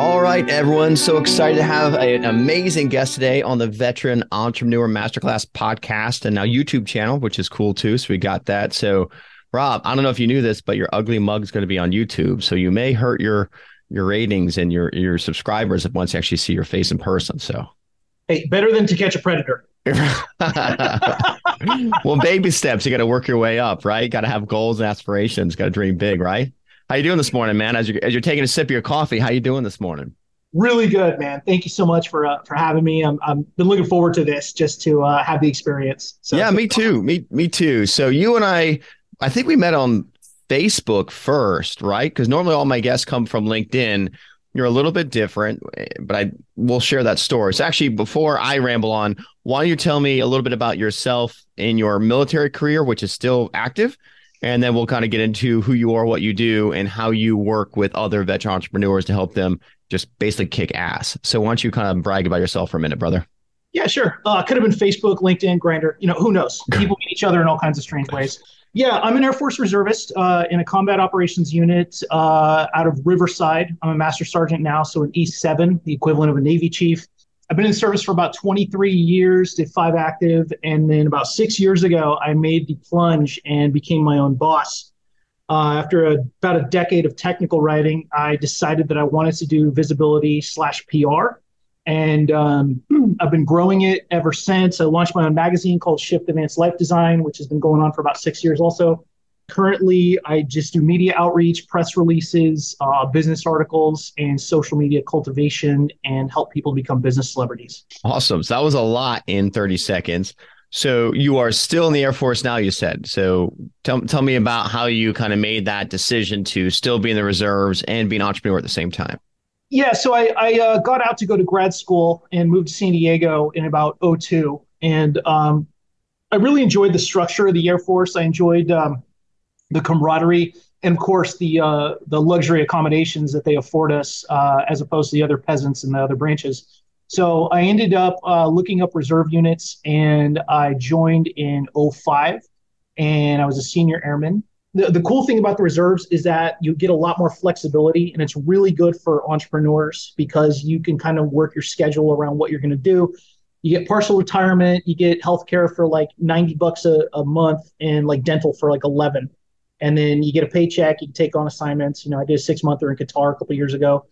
All right, everyone. So excited to have a- an amazing guest today on the Veteran Entrepreneur Masterclass podcast and now YouTube channel, which is cool too. So we got that. So, Rob, I don't know if you knew this, but your ugly mug is going to be on YouTube. So you may hurt your your ratings and your your subscribers if once you actually see your face in person. So, Hey, better than to catch a predator. well, baby steps. You got to work your way up, right? Got to have goals and aspirations. Got to dream big, right? How you doing this morning, man? As you're as you're taking a sip of your coffee, how you doing this morning? Really good, man. Thank you so much for uh, for having me. I'm I'm been looking forward to this just to uh, have the experience. So yeah, me too. Me me too. So you and I, I think we met on Facebook first, right? Because normally all my guests come from LinkedIn. You're a little bit different, but I will share that story. So actually, before I ramble on, why don't you tell me a little bit about yourself in your military career, which is still active, and then we'll kind of get into who you are, what you do, and how you work with other veteran entrepreneurs to help them just basically kick ass. So why don't you kind of brag about yourself for a minute, brother? Yeah, sure. Uh, could have been Facebook, LinkedIn, Grindr. You know, who knows? People meet each other in all kinds of strange ways. Yeah, I'm an Air Force reservist uh, in a combat operations unit uh, out of Riverside. I'm a master sergeant now, so an E7, the equivalent of a Navy chief. I've been in service for about 23 years, did five active, and then about six years ago, I made the plunge and became my own boss. Uh, after a, about a decade of technical writing, I decided that I wanted to do visibility slash PR, and um, I've been growing it ever since. I launched my own magazine called Shift Advanced Life Design, which has been going on for about six years. Also, currently, I just do media outreach, press releases, uh, business articles, and social media cultivation, and help people become business celebrities. Awesome. So that was a lot in 30 seconds. So you are still in the Air Force now, you said. So tell, tell me about how you kind of made that decision to still be in the reserves and be an entrepreneur at the same time. Yeah, so I, I uh, got out to go to grad school and moved to San Diego in about 02. And um, I really enjoyed the structure of the Air Force. I enjoyed um, the camaraderie and, of course, the uh, the luxury accommodations that they afford us uh, as opposed to the other peasants in the other branches. So I ended up uh, looking up reserve units and I joined in 05 and I was a senior airman. The, the cool thing about the reserves is that you get a lot more flexibility and it's really good for entrepreneurs because you can kind of work your schedule around what you're going to do. You get partial retirement, you get health care for like 90 bucks a, a month and like dental for like 11. And then you get a paycheck, you can take on assignments. You know, I did a six monther in Qatar a couple years ago.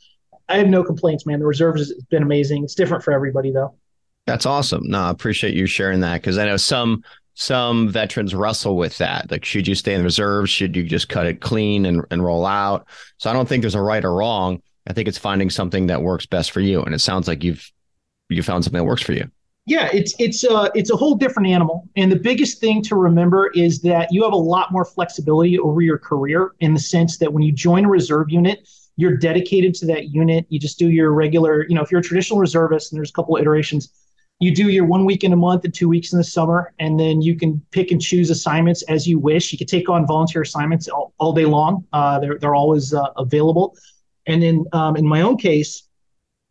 I have no complaints, man. The reserves has been amazing. It's different for everybody, though. That's awesome. No, I appreciate you sharing that because I know some some veterans wrestle with that. Like, should you stay in the reserves? Should you just cut it clean and, and roll out? So I don't think there's a right or wrong. I think it's finding something that works best for you. And it sounds like you've you found something that works for you. Yeah, it's it's uh it's a whole different animal. And the biggest thing to remember is that you have a lot more flexibility over your career in the sense that when you join a reserve unit, you're dedicated to that unit. You just do your regular, you know, if you're a traditional reservist and there's a couple of iterations, you do your one week in a month and two weeks in the summer, and then you can pick and choose assignments as you wish. You can take on volunteer assignments all, all day long. Uh, they're they're always uh, available. And then um, in my own case,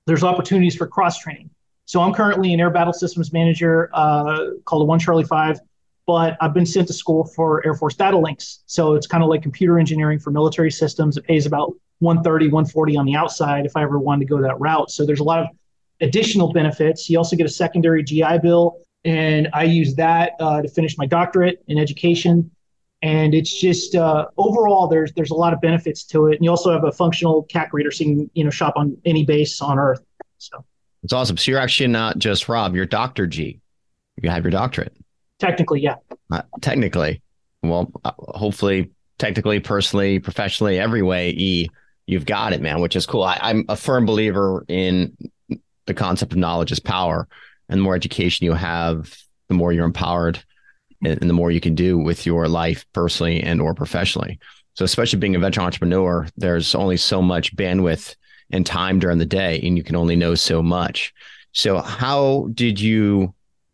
there's opportunities for cross training. So I'm currently an air battle systems manager uh, called One Charlie Five, but I've been sent to school for Air Force data links. So it's kind of like computer engineering for military systems. It pays about 130, 140 on the outside if I ever wanted to go that route. So there's a lot of additional benefits. You also get a secondary GI Bill, and I use that uh, to finish my doctorate in education. And it's just uh, overall, there's there's a lot of benefits to it. And you also have a functional CAC reader, so you can you know shop on any base on Earth. So it's awesome. So you're actually not just Rob, you're Doctor G. You have your doctorate. Technically, yeah. Uh, technically, well, uh, hopefully, technically, personally, professionally, every way, E, you've got it, man. Which is cool. I, I'm a firm believer in the concept of knowledge is power. And the more education you have, the more you're empowered and, and the more you can do with your life personally and or professionally. So especially being a venture entrepreneur, there's only so much bandwidth and time during the day, and you can only know so much. So how did you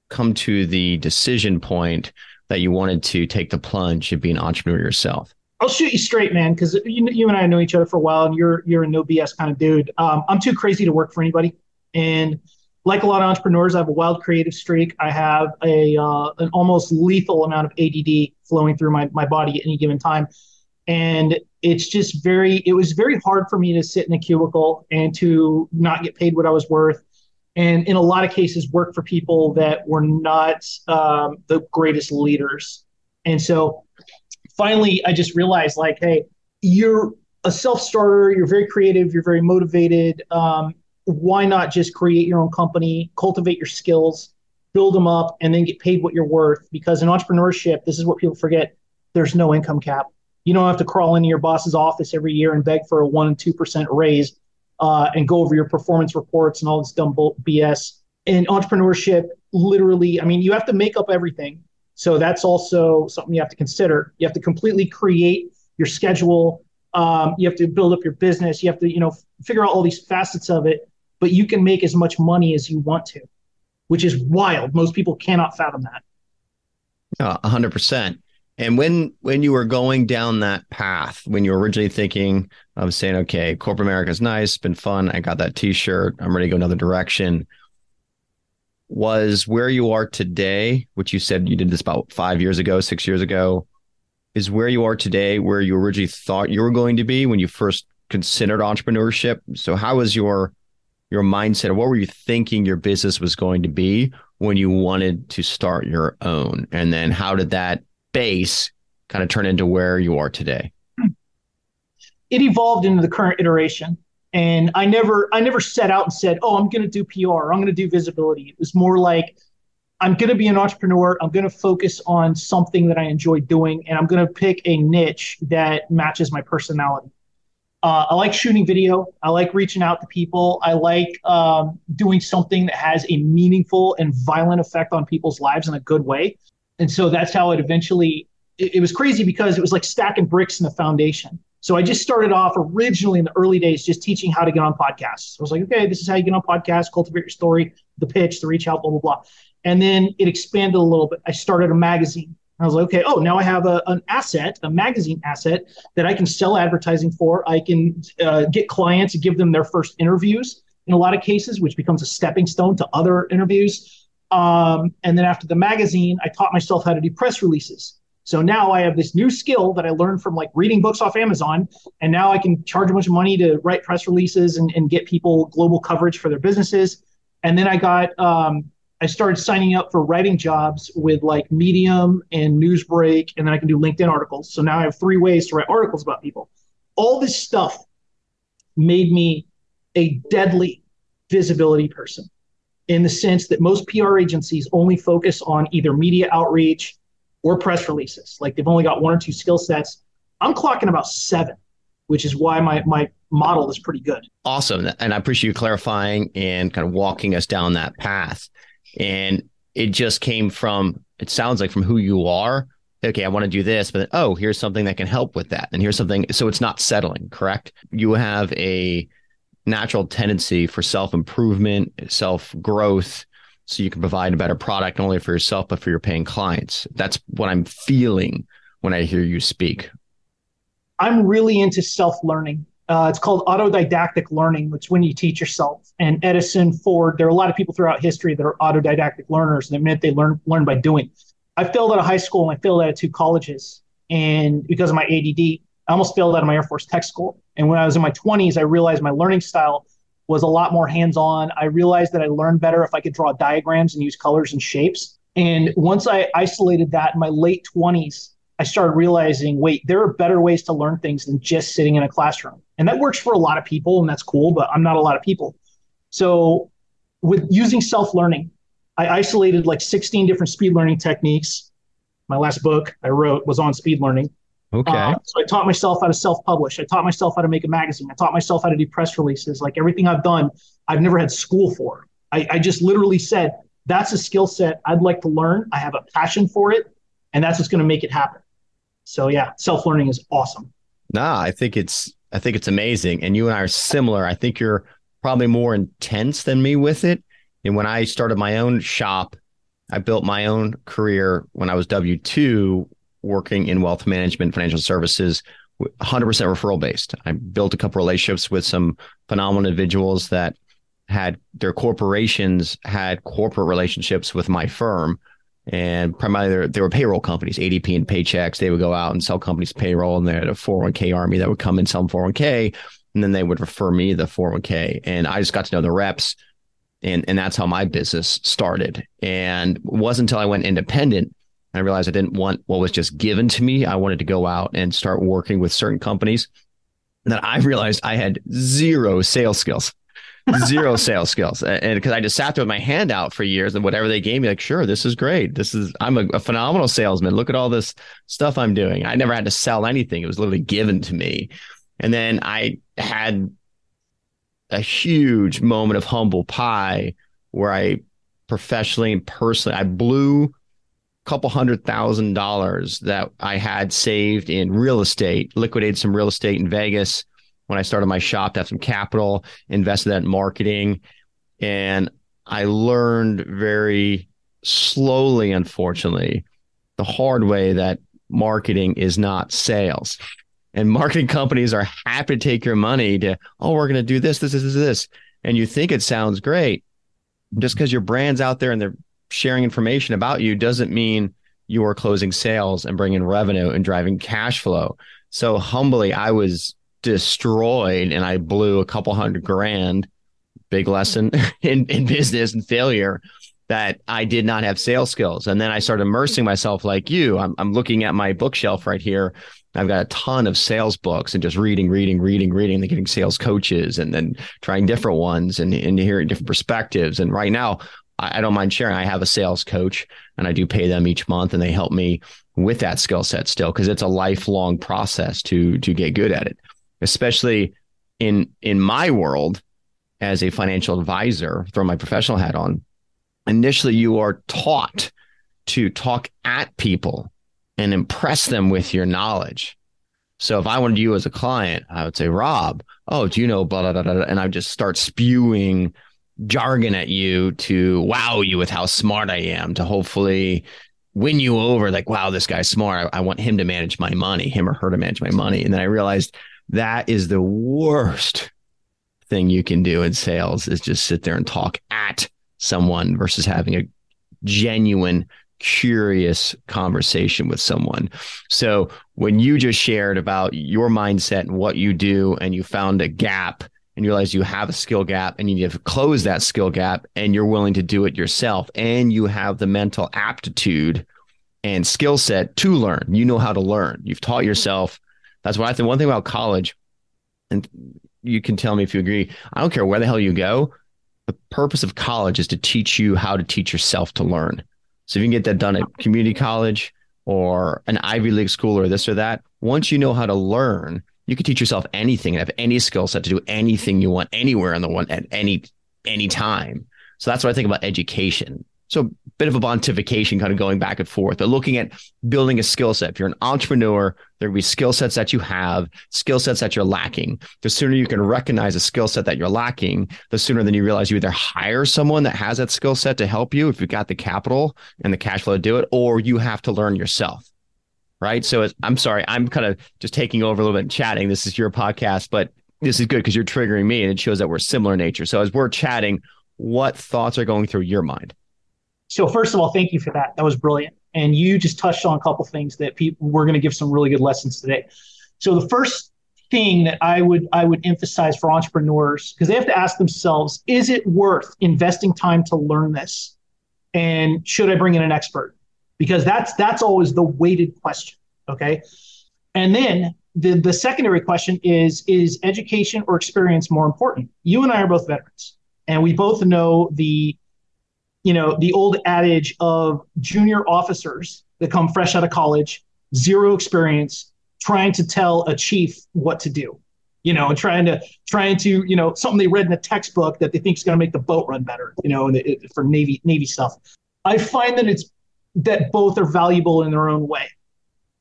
come to the decision point that you wanted to take the plunge and be an entrepreneur yourself? I'll shoot you straight, man, because you, you and I know each other for a while, and you're you're a no BS kind of dude. Um, I'm too crazy to work for anybody. And like a lot of entrepreneurs, I have a wild creative streak. I have a uh, an almost lethal amount of ADD flowing through my, my body at any given time. And it's just very, it was very hard for me to sit in a cubicle and to not get paid what I was worth. And in a lot of cases, work for people that were not um, the greatest leaders. And so finally, I just realized like, hey, you're a self starter, you're very creative, you're very motivated. Um, why not just create your own company, cultivate your skills, build them up, and then get paid what you're worth? Because in entrepreneurship, this is what people forget there's no income cap. You don't have to crawl into your boss's office every year and beg for a one and two percent raise uh, and go over your performance reports and all this dumb BS. In entrepreneurship, literally, I mean, you have to make up everything. So that's also something you have to consider. You have to completely create your schedule. Um, you have to build up your business. You have to, you know, figure out all these facets of it. But you can make as much money as you want to, which is wild. Most people cannot fathom that. A hundred percent. And when when you were going down that path, when you were originally thinking of saying, okay, corporate America is nice, been fun, I got that T-shirt, I'm ready to go another direction. Was where you are today, which you said you did this about five years ago, six years ago, is where you are today, where you originally thought you were going to be when you first considered entrepreneurship. So how was your your mindset? What were you thinking your business was going to be when you wanted to start your own? And then how did that base kind of turn into where you are today? It evolved into the current iteration. And I never I never set out and said, oh, I'm gonna do PR, I'm gonna do visibility. It was more like I'm going to be an entrepreneur. I'm going to focus on something that I enjoy doing, and I'm going to pick a niche that matches my personality. Uh, I like shooting video. I like reaching out to people. I like um, doing something that has a meaningful and violent effect on people's lives in a good way and so that's how it eventually it, it, was crazy because it was like stacking bricks in the foundation. So i just started off originally in the early days just teaching how to get on podcasts. I was like okay this is how you get on podcasts cultivate your story the pitch the reach out blah blah blah. And then it expanded a little bit. I started a magazine. I was like, okay, oh, now I have a, an asset, a magazine asset that I can sell advertising for. I can uh, get clients, give them their first interviews in a lot of cases, which becomes a stepping stone to other interviews. Um, and then after the magazine, I taught myself how to do press releases. So now I have this new skill that I learned from like reading books off Amazon. And now I can charge a bunch of money to write press releases and, and get people global coverage for their businesses. And then I got, um, I started signing up for writing jobs with like Medium and Newsbreak, and then I can do LinkedIn articles. So now I have three ways to write articles about people. All this stuff made me a deadly visibility person in the sense that most PR agencies only focus on either media outreach or press releases. Like they've only got one or two skill sets. I'm clocking about seven, which is why my my model is pretty good. Awesome. And I appreciate you clarifying and kind of walking us down that path. And it just came from, it sounds like from who you are. Okay, I want to do this, but oh, here's something that can help with that. And here's something. So it's not settling, correct? You have a natural tendency for self improvement, self growth, so you can provide a better product not only for yourself but for your paying clients. That's what I'm feeling when I hear you speak. I'm really into self learning. Uh, it's called autodidactic learning, which when you teach yourself. And Edison, Ford, there are a lot of people throughout history that are autodidactic learners, and it meant they learn learn by doing. I failed out of high school and I failed out of two colleges, and because of my ADD, I almost failed out of my Air Force Tech School. And when I was in my 20s, I realized my learning style was a lot more hands on. I realized that I learned better if I could draw diagrams and use colors and shapes. And once I isolated that in my late 20s, I started realizing wait, there are better ways to learn things than just sitting in a classroom. And that works for a lot of people, and that's cool, but I'm not a lot of people. So, with using self learning, I isolated like 16 different speed learning techniques. My last book I wrote was on speed learning. Okay. Uh, so I taught myself how to self-publish. I taught myself how to make a magazine. I taught myself how to do press releases. Like everything I've done, I've never had school for. I, I just literally said, that's a skill set I'd like to learn. I have a passion for it, and that's what's going to make it happen. So yeah, self-learning is awesome. Nah, I think it's I think it's amazing. And you and I are similar. I think you're probably more intense than me with it. And when I started my own shop, I built my own career when I was W two working in wealth management, financial services, 100% referral based. I built a couple relationships with some phenomenal individuals that had their corporations had corporate relationships with my firm and primarily they were payroll companies, ADP and Paychex. They would go out and sell companies payroll, and they had a 401k army that would come and sell 401k, and then they would refer me the 401k, and I just got to know the reps, and and that's how my business started. And it wasn't until I went independent I realized I didn't want what was just given to me. I wanted to go out and start working with certain companies. And then I realized I had zero sales skills zero sales skills. And because I just sat there with my hand out for years and whatever they gave me, like, sure, this is great. This is, I'm a, a, phenomenal salesman. Look at all this stuff I'm doing. I never had to sell anything. It was literally given to me. And then I had a huge moment of humble pie where I professionally and personally, I blew couple hundred thousand dollars that I had saved in real estate, liquidated some real estate in Vegas when I started my shop to have some capital, invested that in marketing. And I learned very slowly, unfortunately, the hard way that marketing is not sales. And marketing companies are happy to take your money to, oh, we're going to do this, this, this, this, this. And you think it sounds great. Just because your brand's out there and they're sharing information about you doesn't mean you are closing sales and bringing revenue and driving cash flow. So humbly, I was destroyed and I blew a couple hundred grand. Big lesson in, in business and failure that I did not have sales skills. And then I started immersing myself like you. I'm, I'm looking at my bookshelf right here. I've got a ton of sales books and just reading, reading, reading, reading, and getting sales coaches and then trying different ones and, and hearing different perspectives. And right now, I, I don't mind sharing. I have a sales coach and I do pay them each month and they help me with that skill set still because it's a lifelong process to to get good at it especially in in my world as a financial advisor, throw my professional hat on. Initially, you are taught to talk at people and impress them with your knowledge. So if I wanted you as a client, I would say, Rob, oh, do you know blah, blah, blah, blah, and I would just start spewing jargon at you to wow you with how smart I am to hopefully win you over. Like, wow, this guy's smart. I, I want him to manage my money, him or her to manage my money. And then I realized that is the worst thing you can do in sales is just sit there and talk at someone versus having a genuine curious conversation with someone. So when you just shared about your mindset and what you do and you found a gap and you realize you have a skill gap and you need to close that skill gap and you're willing to do it yourself and you have the mental aptitude and skill set to learn. You know how to learn. You've taught yourself that's what I think. One thing about college, and you can tell me if you agree. I don't care where the hell you go. The purpose of college is to teach you how to teach yourself to learn. So if you can get that done at community college or an Ivy League school or this or that, once you know how to learn, you can teach yourself anything and have any skill set to do anything you want anywhere in the one at any any time. So that's what I think about education. So a bit of a pontification kind of going back and forth, but looking at building a skill set. If you're an entrepreneur, there will be skill sets that you have, skill sets that you're lacking. The sooner you can recognize a skill set that you're lacking, the sooner then you realize you either hire someone that has that skill set to help you if you've got the capital and the cash flow to do it, or you have to learn yourself. Right. So I'm sorry, I'm kind of just taking over a little bit and chatting. This is your podcast, but this is good because you're triggering me and it shows that we're similar in nature. So as we're chatting, what thoughts are going through your mind? So first of all, thank you for that. That was brilliant. And you just touched on a couple things that people we're going to give some really good lessons today. So the first thing that I would I would emphasize for entrepreneurs because they have to ask themselves, is it worth investing time to learn this? And should I bring in an expert? Because that's that's always the weighted question. Okay. And then the, the secondary question is is education or experience more important? You and I are both veterans, and we both know the you know, the old adage of junior officers that come fresh out of college, zero experience, trying to tell a chief what to do, you know, and trying to trying to, you know, something they read in a textbook that they think is going to make the boat run better, you know, for Navy Navy stuff. I find that it's that both are valuable in their own way.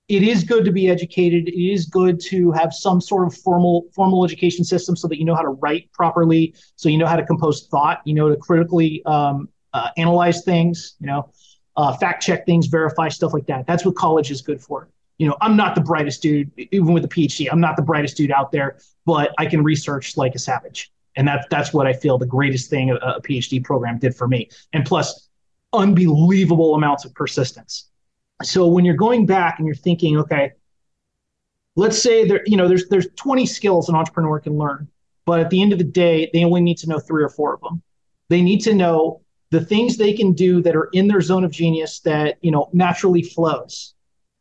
It is good to be educated. It is good to have some sort of formal formal education system so that you know how to write properly, so you know how to compose thought, you know to critically um, uh, analyze things, you know, uh, fact check things, verify stuff like that. That's what college is good for. You know, I'm not the brightest dude, even with a PhD. I'm not the brightest dude out there, but I can research like a savage, and that's that's what I feel the greatest thing a, a PhD program did for me. And plus, unbelievable amounts of persistence. So when you're going back and you're thinking, okay, let's say there, you know, there's there's 20 skills an entrepreneur can learn, but at the end of the day, they only need to know three or four of them. They need to know the things they can do that are in their zone of genius that you know naturally flows.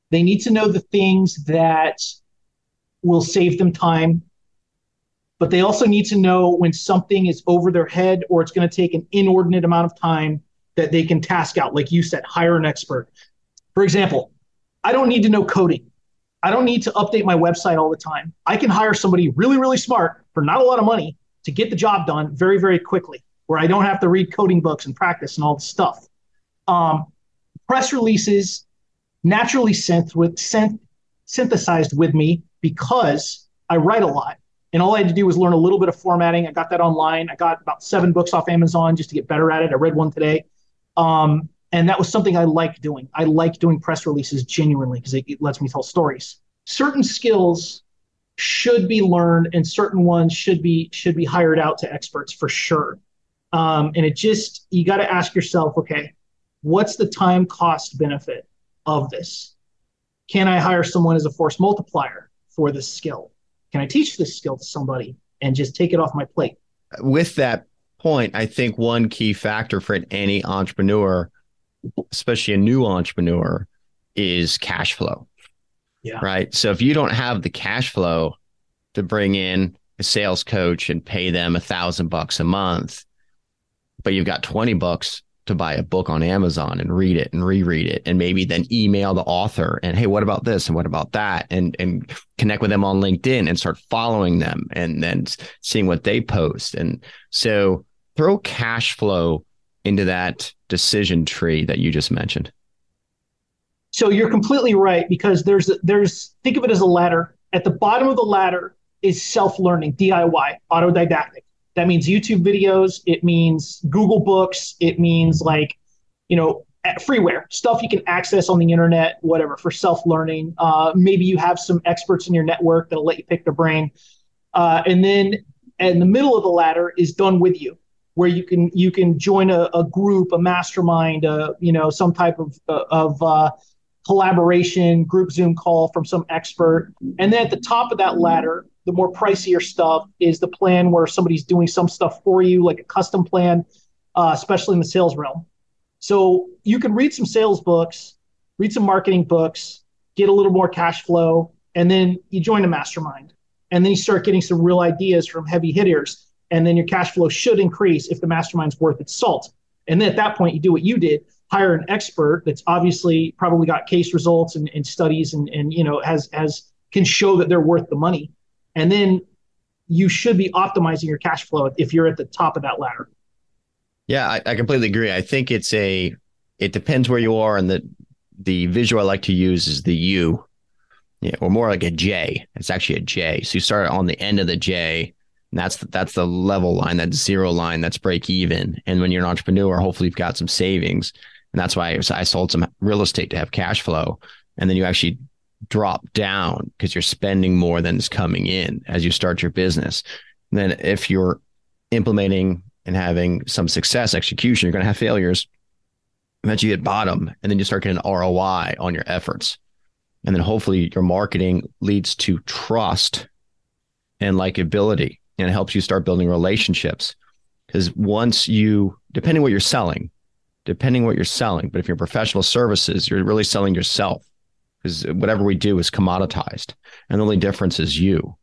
They need to know the things that will save them time, but they also need to know when something is over their head or it's going to take an inordinate amount of time that they can task out. Like you said, hire an expert. For example, I don't need to know coding. I don't need to update my website all the time. I can hire somebody really, really smart for not a lot of money to get the job done very, very quickly, where I don't have to read coding books and practice and all the stuff. Um, press releases naturally synth with, synth, synthesized with me because I write a lot. And all I had to do was learn a little bit of formatting. I got that online. I got about seven books off Amazon just to get better at it. I read one today. Um, and that was something I like doing. I like doing press releases genuinely because it, it lets me tell stories. Certain skills should be learned, and certain ones should be should be hired out to experts for sure. Um, and it just you got to ask yourself, okay, what's the time cost benefit of this? Can I hire someone as a force multiplier for this skill? Can I teach this skill to somebody and just take it off my plate? With that point, I think one key factor for any entrepreneur especially a new entrepreneur, is cash flow. Yeah. Right. So if you don't have the cash flow to bring in a sales coach and pay them a thousand bucks a month, but you've got 20 bucks to buy a book on Amazon and read it and reread it and maybe then email the author and hey what about this and what about that and and connect with them on LinkedIn and start following them and then seeing what they post and so throw cash flow into that decision tree that you just mentioned? So you're completely right because there's there's think of it as a ladder. At the bottom of the ladder is self-learning, DIY, autodidactic. That means YouTube videos, it means Google Books, it means like, you know, freeware, stuff you can access on the internet, whatever, for self-learning. Uh, maybe you have some experts in your network that'll let you pick their brain. Uh, and then in the middle of the ladder is done with you where you can you can join a, a group, a mastermind, uh, you know, some type of of uh, collaboration, group Zoom call from some expert, and then at the top of that ladder, the more pricier stuff is the plan where somebody's doing some stuff for you, like a custom plan, uh, especially in the sales realm. So you can read some sales books, read some marketing books, get a little more cash flow, and then you join a mastermind, and then you start getting some real ideas from heavy hitters and then your cash flow should increase if the mastermind's worth its salt. And then at that point, you do what you did, hire an expert that's obviously probably got case results and, and studies and, and you know has has can show that they're worth the money. And then you should be optimizing your cash flow if you're at the top of that ladder. Yeah, I, I completely agree. I think it's a it depends where you are and the the visual I like to use is the U. Yeah, or more like a J. It's actually a J. So you start on the end of the J and that's the, that's the level line, that zero line, that's break even. And when you're an entrepreneur, hopefully you've got some savings, and that's why I sold some real estate to have cash flow. And then you actually drop down because you're spending more than is coming in as you start your business. And then if you're implementing and having some success execution, you're going to have failures. Eventually you hit bottom and then you start getting ROI on your efforts. And then hopefully your marketing leads to trust and likability and it helps you start building relationships. Because once you, depending what you're selling, depending what you're selling, but if you're professional services, you're really selling yourself because whatever we do is commoditized. And the only difference is you.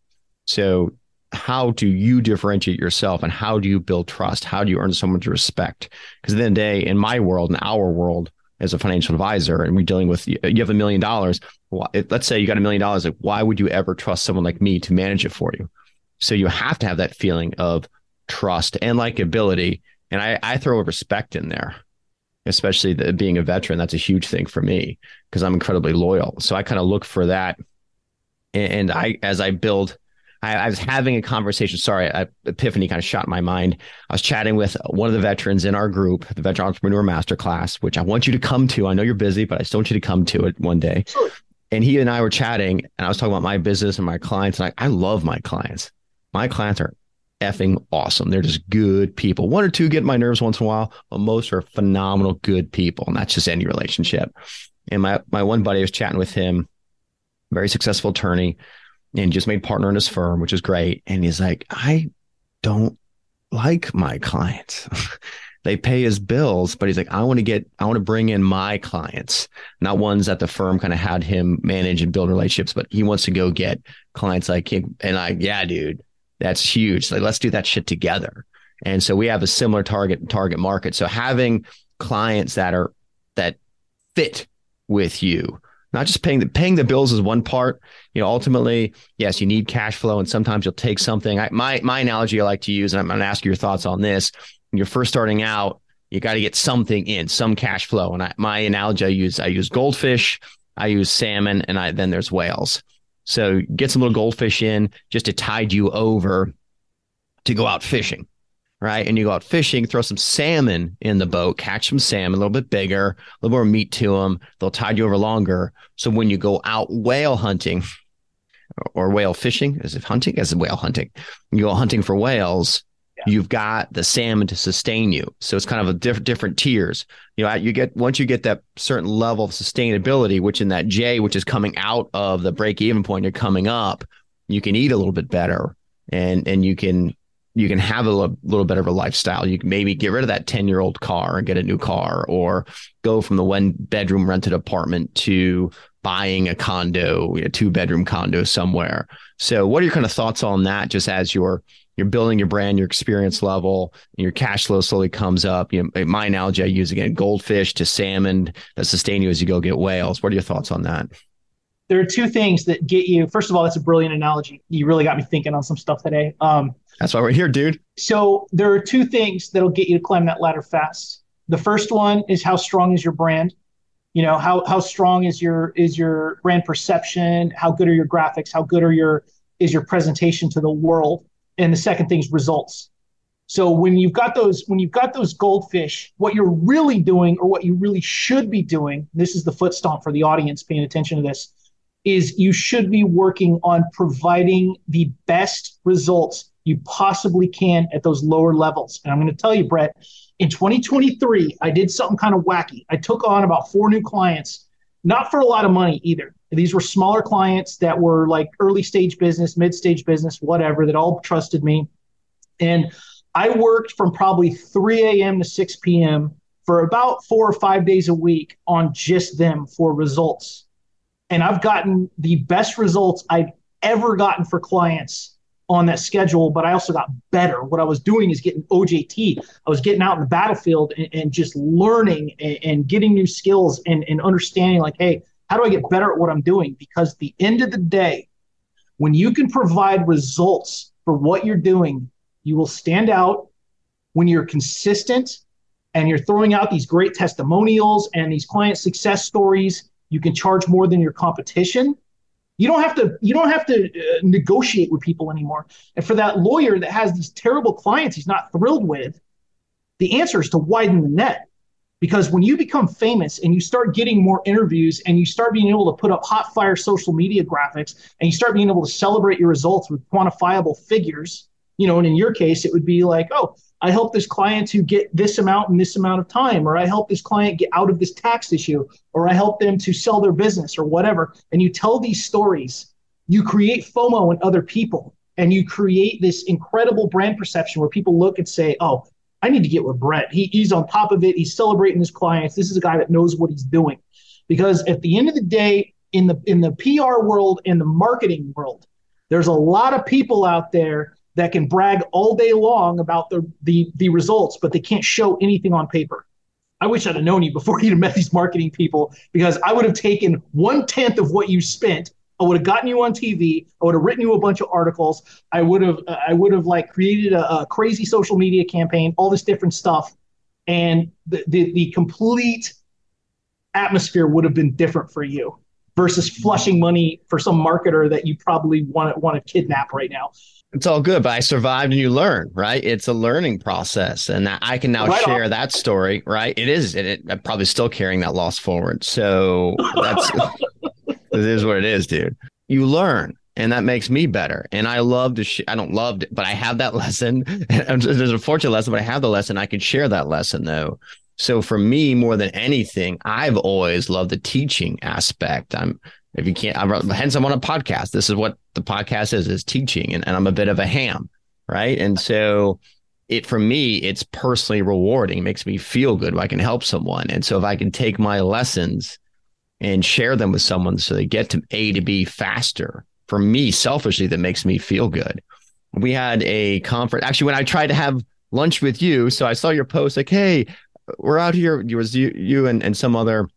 So, how do you differentiate yourself and how do you build trust? How do you earn someone's respect? Because at the end of the day, in my world, in our world, as a financial advisor, and we're dealing with you have a million dollars. Let's say you got a million dollars. Like, why would you ever trust someone like me to manage it for you? So you have to have that feeling of trust and likability. And I, I throw a respect in there, especially the, being a veteran. That's a huge thing for me because I'm incredibly loyal. So I kind of look for that. And, and I, as I build, I, I, was having a conversation. Sorry, I, epiphany kind of shot in my mind. I was chatting with one of the veterans in our group, the Veteran Entrepreneur Masterclass, which I want you to come to. I know you're busy, but I still want you to come to it one day. Sure. And he and I were chatting, and I was talking about my business and my clients. And I, I love my clients my clients are effing awesome. They're just good people. One or two get my nerves once in a while, but most are phenomenal, good people. And that's just any relationship. And my, my one buddy I was chatting with him, very successful attorney, and just made partner in his firm, which is great. And he's like, I don't like my clients. they pay his bills, but he's like, I want to get, I want to bring in my clients, not ones that the firm kind of had him manage and build relationships, but he wants to go get clients like him. And I, yeah, dude, that's huge. Like, let's do that shit together. And so we have a similar target target market. So having clients that are that fit with you, not just paying the paying the bills is one part. You know, ultimately, yes, you need cash flow, and sometimes you'll take something. I, my my analogy I like to use, and I'm going to ask your thoughts on this when you're first starting out, you got to get something in, some cash flow. And I, my analogy I use, I use goldfish, I use salmon, and I then there's whales. So get some little goldfish in just to tide you over to go out fishing, right? And you go out fishing, throw some salmon in the boat, catch some salmon, a little bit bigger, a little more meat to them. They'll tide you over longer. So when you go out whale hunting or whale fishing, as if hunting, as whale hunting, you go hunting for whales, You've got the salmon to sustain you. So it's kind of a different different tiers. You know, you get once you get that certain level of sustainability, which in that J, which is coming out of the break even point, you're coming up, you can eat a little bit better and and you can you can have a little, little bit of a lifestyle. You can maybe get rid of that 10 year old car and get a new car or go from the one bedroom rented apartment to buying a condo, a two bedroom condo somewhere. So what are your kind of thoughts on that just as you're you're building your brand, your experience level, and your cash flow slowly comes up. You know, my analogy I use again, goldfish to salmon that sustain you as you go get whales. What are your thoughts on that? There are two things that get you. First of all, that's a brilliant analogy. You really got me thinking on some stuff today. Um, that's why we're here, dude. So there are two things that'll get you to climb that ladder fast. The first one is how strong is your brand? You know, how how strong is your is your brand perception? How good are your graphics? How good are your is your presentation to the world? And the second thing is results. So when you've got those when you've got those goldfish, what you're really doing or what you really should be doing, this is the foot stomp for the audience paying attention to this, is you should be working on providing the best results you possibly can at those lower levels. And I'm going to tell you, Brett, in 2023, I did something kind of wacky. I took on about four new clients, not for a lot of money either. These were smaller clients that were like early stage business, mid stage business, whatever, that all trusted me. And I worked from probably 3 a.m. to 6 p.m. for about four or five days a week on just them for results. And I've gotten the best results I've ever gotten for clients on that schedule, but I also got better. What I was doing is getting OJT. I was getting out in the battlefield and, and just learning and, and, getting new skills and, and understanding like, hey, how do I get better at what I'm doing? Because the end of the day, when you can provide results for what you're doing, you will stand out when you're consistent and you're throwing out these great testimonials and these client success stories. You can charge more than your competition. You don't have to you don't have to uh, negotiate with people anymore. And for that lawyer that has these terrible clients he's not thrilled with, the answer is to widen the net because when you become famous and you start getting more interviews and you start being able to put up hot fire social media graphics and you start being able to celebrate your results with quantifiable figures, you know, and in your case, it would be like, oh, I help this client to get this amount in this amount of time, or I help this client get out of this tax issue, or I help them to sell their business or whatever. And you tell these stories, you create FOMO in other people and you create this incredible brand perception where people look and say, oh, I need to get with Brett. He, he's on top of it. He's celebrating his clients. This is a guy that knows what he's doing. Because at the end of the day, in the in the PR world and the marketing world, there's a lot of people out there that can brag all day long about the the, the results, but they can't show anything on paper. I wish I'd have known you before you'd have met these marketing people because I would have taken one tenth of what you spent I would have gotten you on TV. I would have written you a bunch of articles. I would have I would have like created a, a crazy social media campaign, all this different stuff, and the, the the complete atmosphere would have been different for you versus mm-hmm. flushing money for some marketer that you probably want to want to kidnap right now. It's all good, but I survived and you learn, right? It's a learning process. And I can now right share on. that story, right? It is, and it, I'm probably still carrying that loss forward. So that's, it is what it is, dude. You learn. and that makes me better. And I love to. Sh- I don't love it, but I have that lesson. There's a fortunate lesson, but I have the lesson. I can share that lesson though. So for me, more than anything, I've always loved the teaching aspect. I'm if you can't, I'm, hence I'm on a podcast. This is what the podcast is: is teaching, and, and I'm a bit of a ham, right? And so it for me, it's personally rewarding. It makes me feel good I can help someone. And so if I can take my lessons and share them with someone so they get to A to B faster for me selfishly that makes me feel good. We had a conference actually when I tried to have lunch with you. So I saw your post like, hey, we're out here. It was you, you and, and some other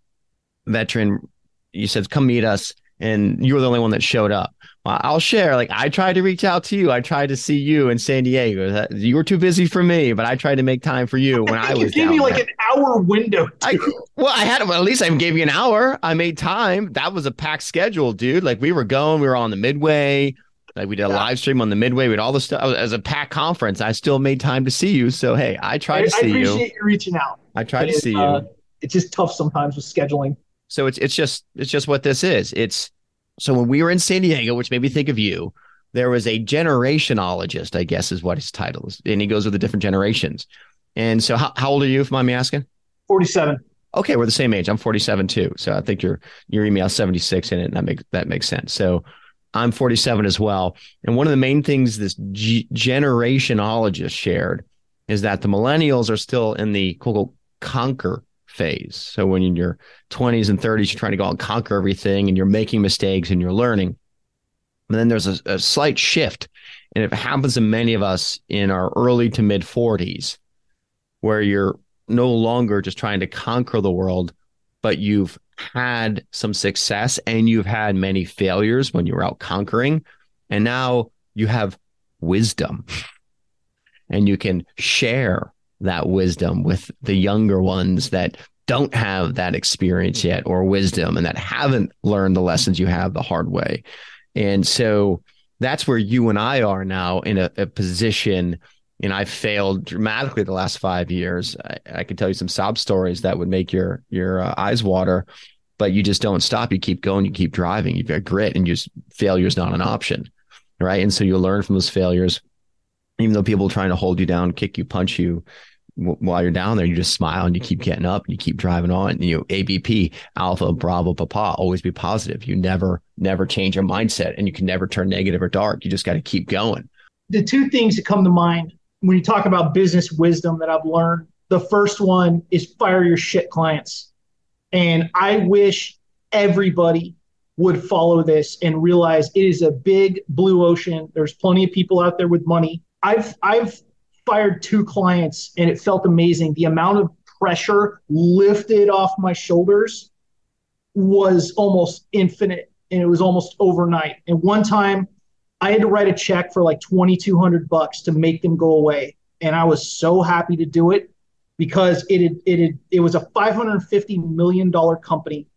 veteran. You said, come meet us. And you were the only one that showed up. Well, I'll share. Like I tried to reach out to you. I tried to see you in San Diego. You were too busy for me, but I tried to make time for you when I, I was. You gave me like there. an hour window. I, well, I had well, at least I gave you an hour. I made time. That was a packed schedule, dude. Like we were going. We were on the midway. Like we did a yeah. live stream on the midway. We had all the stuff as a packed conference. I still made time to see you. So hey, I tried I, to see you. I appreciate you. reaching out. I tried to see uh, you. It's just tough sometimes with scheduling. So it's it's just it's just what this is. It's so when we were in San Diego, which made me think of you, there was a generationologist, I guess is what his title is, and he goes with the different generations. And so, how, how old are you, if I'm asking? Forty-seven. Okay, we're the same age. I'm 47 too. So I think your your email 76 in it, and that makes that makes sense. So I'm 47 as well. And one of the main things this G- generationologist shared is that the millennials are still in the quote conquer phase. So when in your 20s and 30s, you're trying to go out and conquer everything and you're making mistakes and you're learning. And then there's a, a slight shift. And it happens to many of us in our early to mid 40s, where you're no longer just trying to conquer the world, but you've had some success and you've had many failures when you were out conquering. And now you have wisdom and you can share that wisdom with the younger ones that don't have that experience yet or wisdom and that haven't learned the lessons you have the hard way. And so that's where you and I are now in a, a position. And I've failed dramatically the last five years. I, I, could tell you some sob stories that would make your your uh, eyes water, but you just don't stop. You keep going. You keep driving. You've got grit, and just failure is not an option, right? And so you learn from those failures. Even though people are trying to hold you down, kick you, punch you, while you're down there, you just smile and you keep getting up, and you keep driving on. You know, ABP, Alpha, Bravo, Papa, always be positive. You never, never change your mindset, and you can never turn negative or dark. You just got to keep going. The two things that come to mind when you talk about business wisdom that I've learned, the first one is fire your shit clients, and I wish everybody would follow this and realize it is a big blue ocean. There's plenty of people out there with money. I've I've fired two clients and it felt amazing. The amount of pressure lifted off my shoulders was almost infinite and it was almost overnight. And one time I had to write a check for like 2200 bucks to make them go away. And I was so happy to do it because it had, it had, it was a 550 million dollar company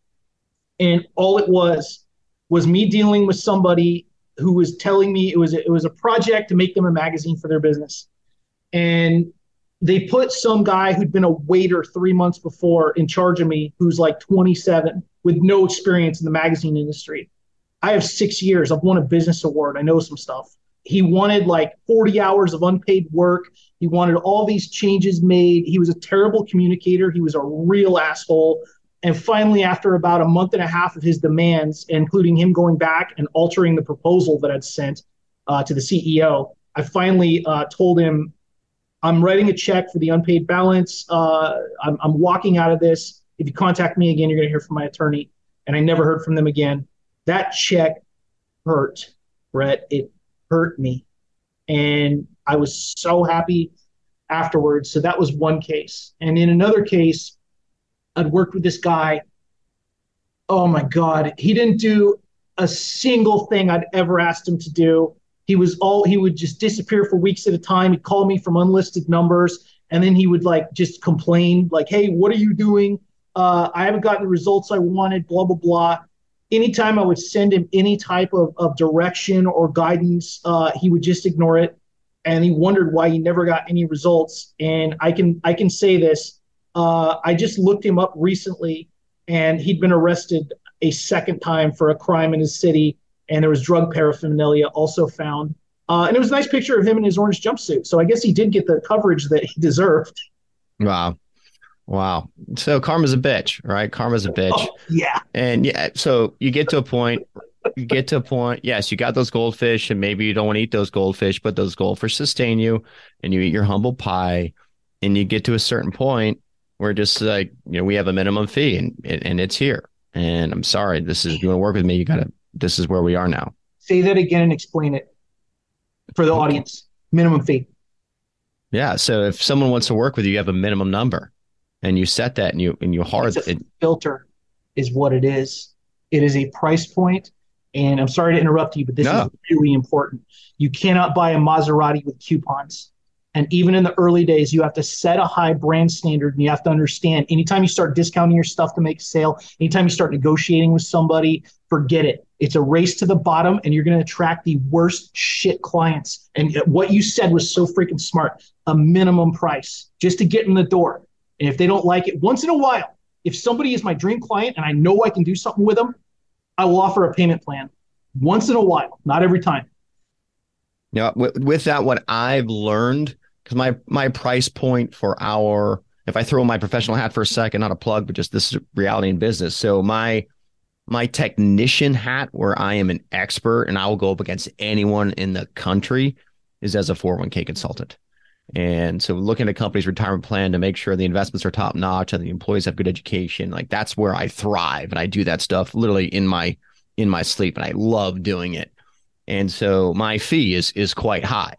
and all it was was me dealing with somebody who was telling me it was a, it was a project to make them a magazine for their business and they put some guy who'd been a waiter three months before in charge of me, who's like 27 with no experience in the magazine industry. I have six years. I've won a business award. I know some stuff. He wanted like 40 hours of unpaid work. He wanted all these changes made. He was a terrible communicator. He was a real asshole. And finally, after about a month and a half of his demands, including him going back and altering the proposal that I'd sent uh, to the CEO, I finally uh, told him I'm writing a check for the unpaid balance. Uh, I'm, I'm walking out of this. If you contact me again, you're going to hear from my attorney. And I never heard from them again. That check hurt, Brett. It hurt me. And I was so happy afterwards. So that was one case. And in another case, I'd worked with this guy. Oh my God. He didn't do a single thing I'd ever asked him to do. He was all he would just disappear for weeks at a time. He'd call me from unlisted numbers, and then he would like just complain, like, "Hey, what are you doing? Uh, I haven't gotten the results I wanted." Blah blah blah. Anytime I would send him any type of, of direction or guidance, uh, he would just ignore it, and he wondered why he never got any results. And I can I can say this: uh, I just looked him up recently, and he'd been arrested a second time for a crime in his city and there was drug paraphernalia also found. Uh, and it was a nice picture of him in his orange jumpsuit. So I guess he did get the coverage that he deserved. Wow. Wow. So karma's a bitch, right? Karma's a bitch. Oh, yeah. And yeah, so you get to a point, you get to a point, yes, you got those goldfish, and maybe you don't want to eat those goldfish, but those goldfish sustain you and you eat your humble pie and you get to a certain point where just like, you know, we have a minimum fee and and it's here. And I'm sorry, this is you want to work with me, you gotta this is where we are now. Say that again and explain it for the audience. Minimum fee. Yeah. So if someone wants to work with you, you have a minimum number and you set that and you and you hard it, filter is what it is. It is a price point. And I'm sorry to interrupt you, but this no. is really important. You cannot buy a Maserati with coupons. And even in the early days, you have to set a high brand standard and you have to understand anytime you start discounting your stuff to make a sale, anytime you start negotiating with somebody, forget it. It's a race to the bottom and you're going to attract the worst shit clients. And what you said was so freaking smart a minimum price just to get in the door. And if they don't like it, once in a while, if somebody is my dream client and I know I can do something with them, I will offer a payment plan once in a while, not every time. Yeah, with, with that, what I've learned because my my price point for our if I throw my professional hat for a second, not a plug, but just this is reality in business. So my my technician hat, where I am an expert and I will go up against anyone in the country, is as a 401k consultant. And so looking at a company's retirement plan to make sure the investments are top notch and the employees have good education, like that's where I thrive. And I do that stuff literally in my in my sleep and I love doing it. And so my fee is is quite high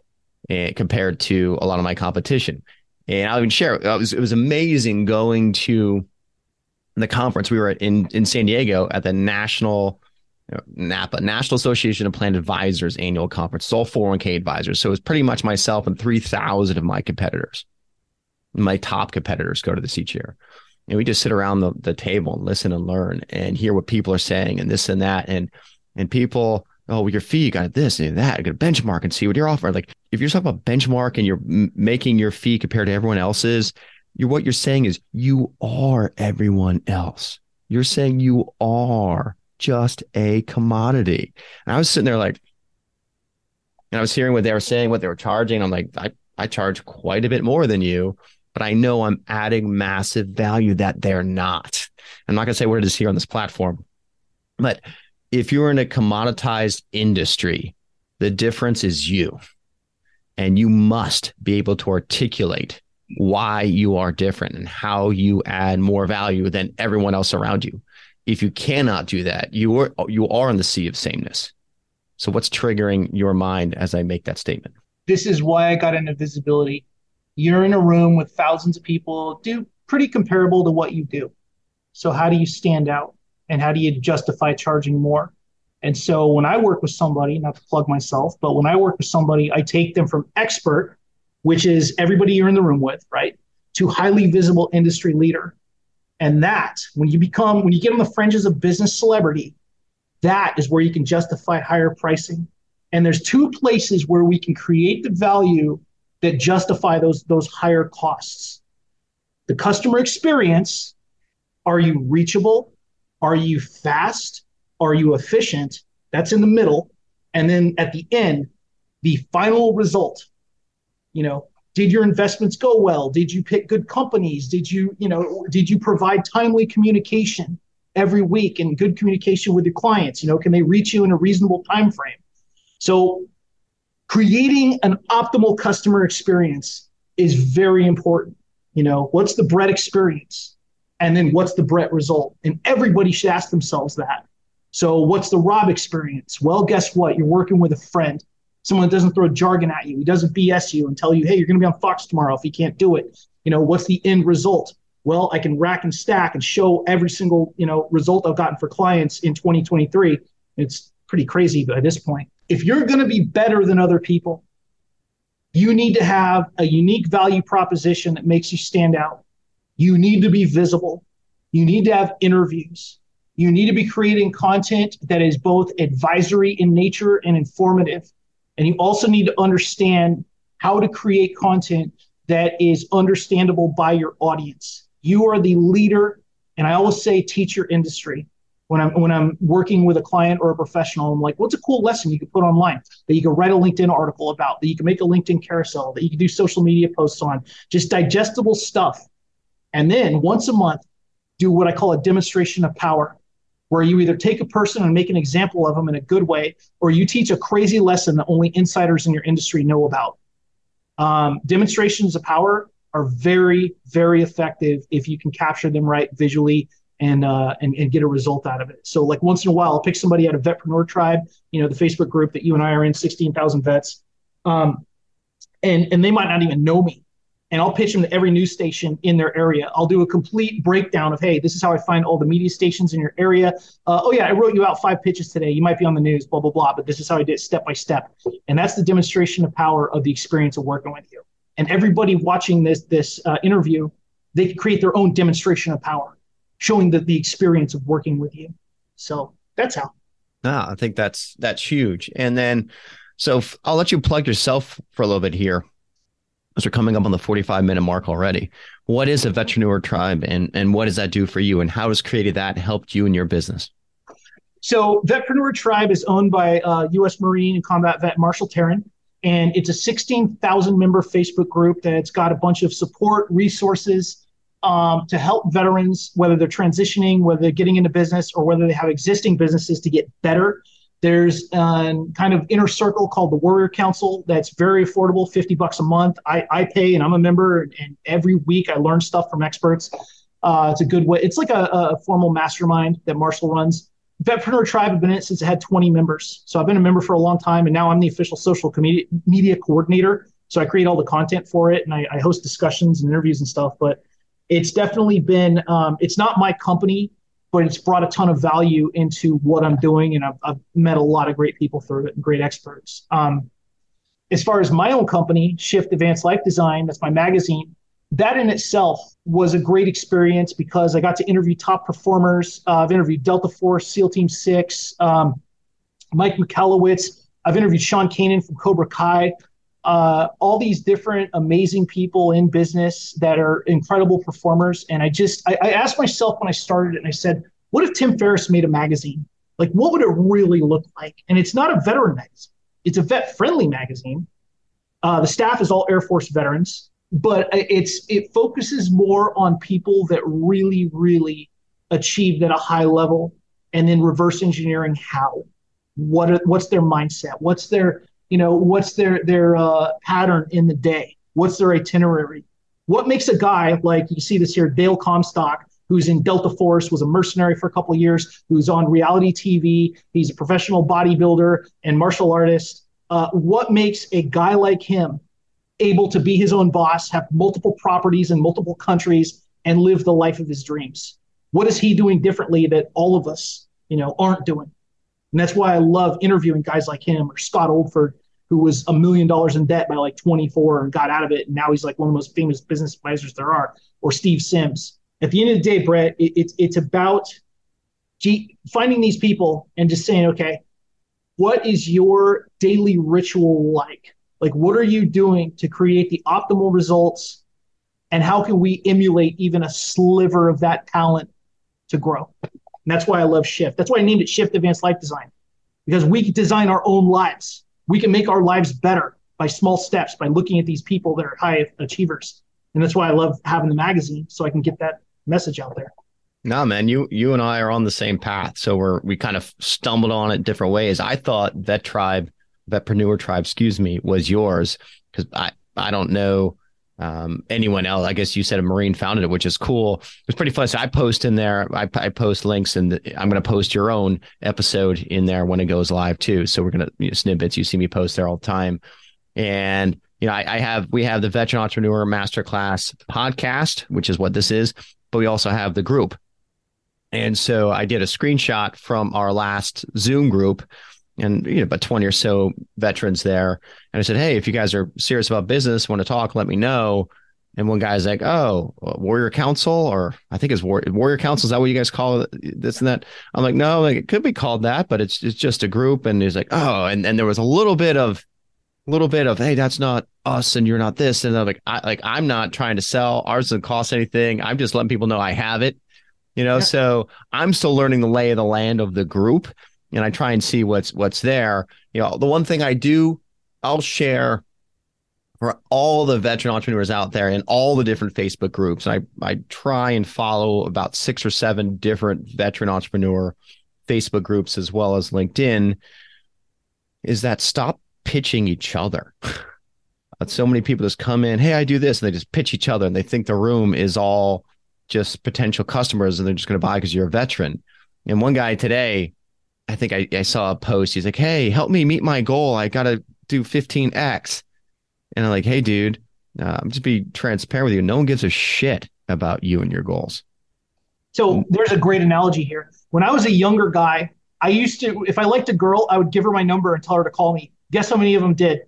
Eh, compared to a lot of my competition. And I'll even share. It was it was amazing going to the conference. We were in in San Diego at the National NAPA National Association of Plan Advisors annual conference. It's all 401k advisors. So it was pretty much myself and 3,000 of my competitors. My top competitors go to this each year. And we just sit around the, the table and listen and learn and hear what people are saying and this and that. And and people oh, well, your fee, you got this and that. I got a benchmark and see what you're offering. Like if you're talking about benchmark and you're m- making your fee compared to everyone else's, you're what you're saying is you are everyone else. You're saying you are just a commodity. And I was sitting there like, and I was hearing what they were saying, what they were charging. I'm like, I, I charge quite a bit more than you, but I know I'm adding massive value that they're not. I'm not going to say what it is here on this platform, but if you're in a commoditized industry, the difference is you. And you must be able to articulate why you are different and how you add more value than everyone else around you. If you cannot do that, you are you are in the sea of sameness. So what's triggering your mind as I make that statement? This is why I got into visibility. You're in a room with thousands of people, do pretty comparable to what you do. So how do you stand out? And how do you justify charging more? And so when I work with somebody, not to plug myself, but when I work with somebody, I take them from expert, which is everybody you're in the room with, right, to highly visible industry leader. And that, when you become, when you get on the fringes of business celebrity, that is where you can justify higher pricing. And there's two places where we can create the value that justify those, those higher costs. The customer experience, are you reachable? Are you fast? Are you efficient? That's in the middle. And then at the end, the final result, you know, did your investments go well? Did you pick good companies? Did you, you know, did you provide timely communication every week and good communication with your clients? You know, can they reach you in a reasonable time frame? So creating an optimal customer experience is very important. You know, what's the Brett experience? And then what's the Brett result? And everybody should ask themselves that. So, what's the Rob experience? Well, guess what? You're working with a friend, someone that doesn't throw jargon at you. He doesn't BS you and tell you, hey, you're going to be on Fox tomorrow if you can't do it. You know, what's the end result? Well, I can rack and stack and show every single, you know, result I've gotten for clients in 2023. It's pretty crazy by this point. If you're going to be better than other people, you need to have a unique value proposition that makes you stand out you need to be visible. You need to have interviews. You need to be creating content that is both advisory in nature and informative. And you also need to understand how to create content that is understandable by your audience. You are the leader. And I always say, teach your industry. when I'm when I'm working with a client or a professional, I'm like, what's a cool lesson you could put online that you could write a LinkedIn article about, that you can make a LinkedIn carousel, that you can do social media posts on, just digestible stuff. And then once a month, do what I call a demonstration of power, where you either take a person and make an example of them in a good way, or you teach a crazy lesson that only insiders in your industry know about. Um, demonstrations of power are very, very effective if you can capture them right visually and uh, and and get a result out of it. So like once in a while, I'll pick somebody out of Vetpreneur Tribe, you know, the Facebook group that you and I are in, sixteen thousand vets, um, and and they might not even know me, and I'll pitch them to every news station in their area. I'll do a complete breakdown of, hey, this is how I find all the media stations in your area. Uh, oh yeah, I wrote you out five pitches today. You might be on the news, blah blah blah, but this is how I did it step by step, and that's the demonstration of power of the experience of working with you. And everybody watching this this uh, interview, they can create their own demonstration of power showing the, the experience of working with you. So that's how. No, I think that's that's huge. And then, so I'll let you plug yourself for a little bit here, we're coming up on the forty-five minute mark already. What is a Vetpreneur Tribe, and and what does that do for you, and how has created that helped you in your business? So, Vetpreneur Tribe is owned by uh, U.S. Marine and combat vet Marshall Taryn, and it's a sixteen thousand member Facebook group that's got a bunch of support resources um, to help veterans, whether they're transitioning, whether they're getting into business, or whether they have existing businesses to get better. There's a kind of inner circle called the Warrior Council that's very affordable, 50 bucks a month. I, I pay and I'm a member, and every week I learn stuff from experts. Uh, it's a good way. It's like a, a formal mastermind that Marshall runs. Vetpreneur Tribe, I've been in it since it had 20 members. So I've been a member for a long time, and now I'm the official social media, media coordinator. So I create all the content for it, and I, I host discussions and interviews and stuff. But it's definitely been um, it's not my company but it's brought a ton of value into what i'm doing and i've, I've met a lot of great people through it and great experts. Um, as far as my own company shift advanced life design that's my magazine that in itself was a great experience because i got to interview top performers. Uh, i've interviewed delta force seal team 6 um, mike michalowicz i've interviewed sean kanan from cobra kai uh, all these different amazing people in business that are incredible performers. And I just, I, I, asked myself when I started it, and I said, what if Tim Ferriss made a magazine? Like, what would it really look like? And it's not a veteran magazine, it's a vet friendly magazine. Uh, the staff is all Air Force veterans, but it's it focuses more on people that really, really achieved at a high level, and then reverse engineering how. What are, what's their mindset? What's their you know what's their their uh, pattern in the day? What's their itinerary? What makes a guy like you see this here dale comstock who's in delta force was a mercenary for a couple of years who's on reality tv he's a professional bodybuilder and martial artist. Uh, what makes a guy like him able to be his own boss have multiple properties in multiple countries and live the life of his dreams? What is he doing differently that all of us you know aren't doing and that's why I love interviewing guys like him or Scott Oldford, who was a million dollars in debt by like 24 and got out of it. And now he's like one of the most famous business advisors there are, or Steve Sims. At the end of the day, Brett, it, it's, it's about finding these people and just saying, okay, what is your daily ritual like? Like, what are you doing to create the optimal results? And how can we emulate even a sliver of that talent to grow? And that's why I love Shift. That's why I named it Shift Advanced Life Design, because we can design our own lives. We can make our lives better by small steps, by looking at these people that are high achievers. And that's why I love having the magazine so I can get that message out there. No, man, you you and I are on the same path. So we're we kind of stumbled on it different ways. I thought Vet Tribe, Vetpreneur Tribe, excuse me, was yours because I I don't know um, anyone else. I guess you said a Marine founded it, which is cool. It's pretty fun. So I post in there. I, I post links, and I'm going to post your own episode in there when it goes live too. So we're going to you know, snippets. You see me post there all the time, and you know I, I have we have the Veteran Entrepreneur Masterclass podcast, which is what this is, but we also have the group. And so I did a screenshot from our last Zoom group and you know about 20 or so veterans there. And i said hey if you guys are serious about business want to talk let me know. And one guy's like oh warrior council or i think it's War- warrior council is that what you guys call it this and that? I'm like no like it could be called that but it's, it's just a group. And he's like oh and, and there was a little bit of little bit of hey that's not us and you're not this and I'm like I, like i'm not trying to sell. Ours doesn't cost anything. I'm just letting people know i have it. You know, yeah. so I'm still learning the lay of the land of the group and I try and see what's what's there. You know, the one thing I do, I'll share for all the veteran entrepreneurs out there in all the different Facebook groups. And I, I try and follow about six or seven different veteran entrepreneur Facebook groups as well as LinkedIn. Is that stop pitching each other. so many people just come in, hey, I do this, and they just pitch each other and they think the room is all just potential customers and they're just going to buy because you're a veteran. And one guy today, I think I, I saw a post. He's like, hey, help me meet my goal. I got to do 15x. And I'm like, hey, dude, uh, I'm just be transparent with you. No one gives a shit about you and your goals. So there's a great analogy here. When I was a younger guy, I used to, if I liked a girl, I would give her my number and tell her to call me. Guess how many of them did?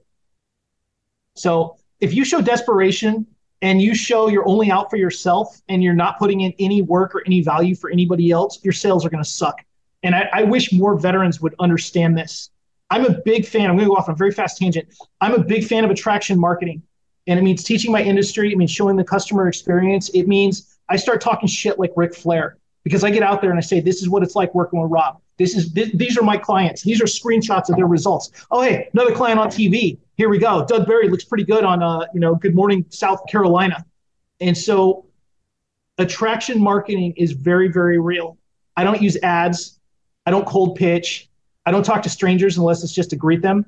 So if you show desperation and you show you're only out for yourself and you're not putting in any work or any value for anybody else, your sales are going to suck. And I, I wish more veterans would understand this. I'm a big fan. I'm going to go off on a very fast tangent. I'm a big fan of attraction marketing. And it means teaching my industry. It means showing the customer experience. It means I start talking shit like Ric Flair because I get out there and I say, this is what it's like working with Rob. This is th- these are my clients. These are screenshots of their results. Oh, hey, another client on TV. Here we go. Doug Barry looks pretty good on uh, you know, Good Morning South Carolina. And so attraction marketing is very, very real. I don't use ads. I don't cold pitch. I don't talk to strangers unless it's just to greet them.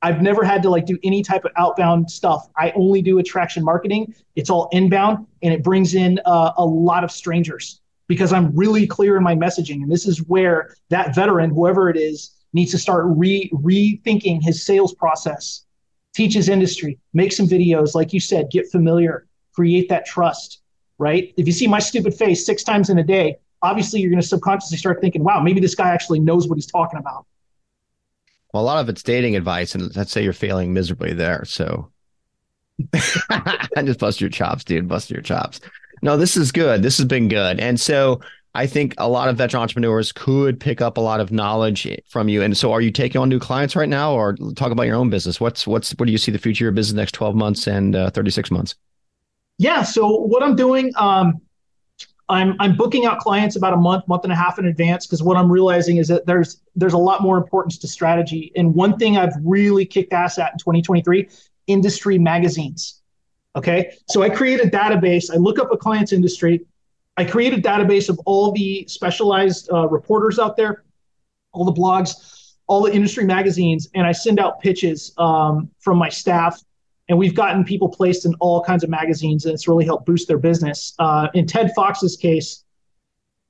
I've never had to like do any type of outbound stuff. I only do attraction marketing. It's all inbound and it brings in uh, a lot of strangers because I'm really clear in my messaging. And this is where that veteran, whoever it is, needs to start re rethinking his sales process, teach his industry, make some videos, like you said, get familiar, create that trust, right? If you see my stupid face six times in a day, obviously you're going to subconsciously start thinking, wow, maybe this guy actually knows what he's talking about. Well, a lot of it's dating advice, and let's say you're failing miserably there. So I just bust your chops, dude. Bust your chops. No, this is good. This has been good. And so I think a lot of veteran entrepreneurs could pick up a lot of knowledge from you. And so are you taking on new clients right now or talk about your own business? What's what's what do you see the future of your business next 12 months and uh, 36 months? Yeah, so what I'm doing um I'm I'm booking out clients about a month, month and a half in advance because what I'm realizing is that there's there's a lot more importance to strategy. And one thing I've really kicked ass at in 2023, industry magazines. Okay. So I create a database. I look up a client's industry. I create a database of all the specialized uh, reporters out there, all the blogs, all the industry magazines, and I send out pitches um, from my staff and we've gotten people placed in all kinds of magazines and it's really helped boost their business. Uh, in ted fox's case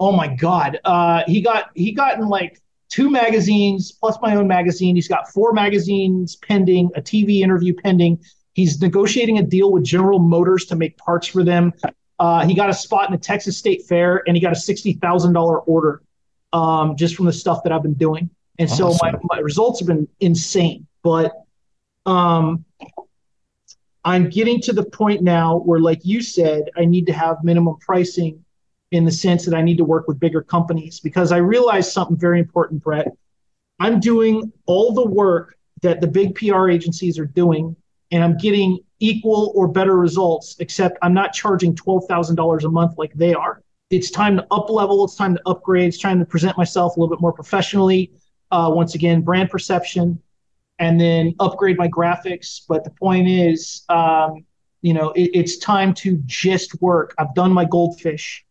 oh my god uh, he got he got in like two magazines plus my own magazine. He's got four magazines pending a tv interview pending. He's negotiating a deal with general motors to make parts for them. Uh, he got a spot in the texas state fair and he got a $60000 order um, just from the stuff that i've been doing. And awesome. so my, my results have been insane but um, I'm getting to the point now where, like you said, I need to have minimum pricing in the sense that I need to work with bigger companies because I realize something very important, Brett. I'm doing all the work that the big PR agencies are doing, and I'm getting equal or better results, except I'm not charging $12,000 a month like they are. It's time to up level, it's time to upgrade, it's time to present myself a little bit more professionally. Uh, once again, brand perception, and then upgrade my graphics. But the point is, um, you know, it, it's time to just work. I've done my goldfish.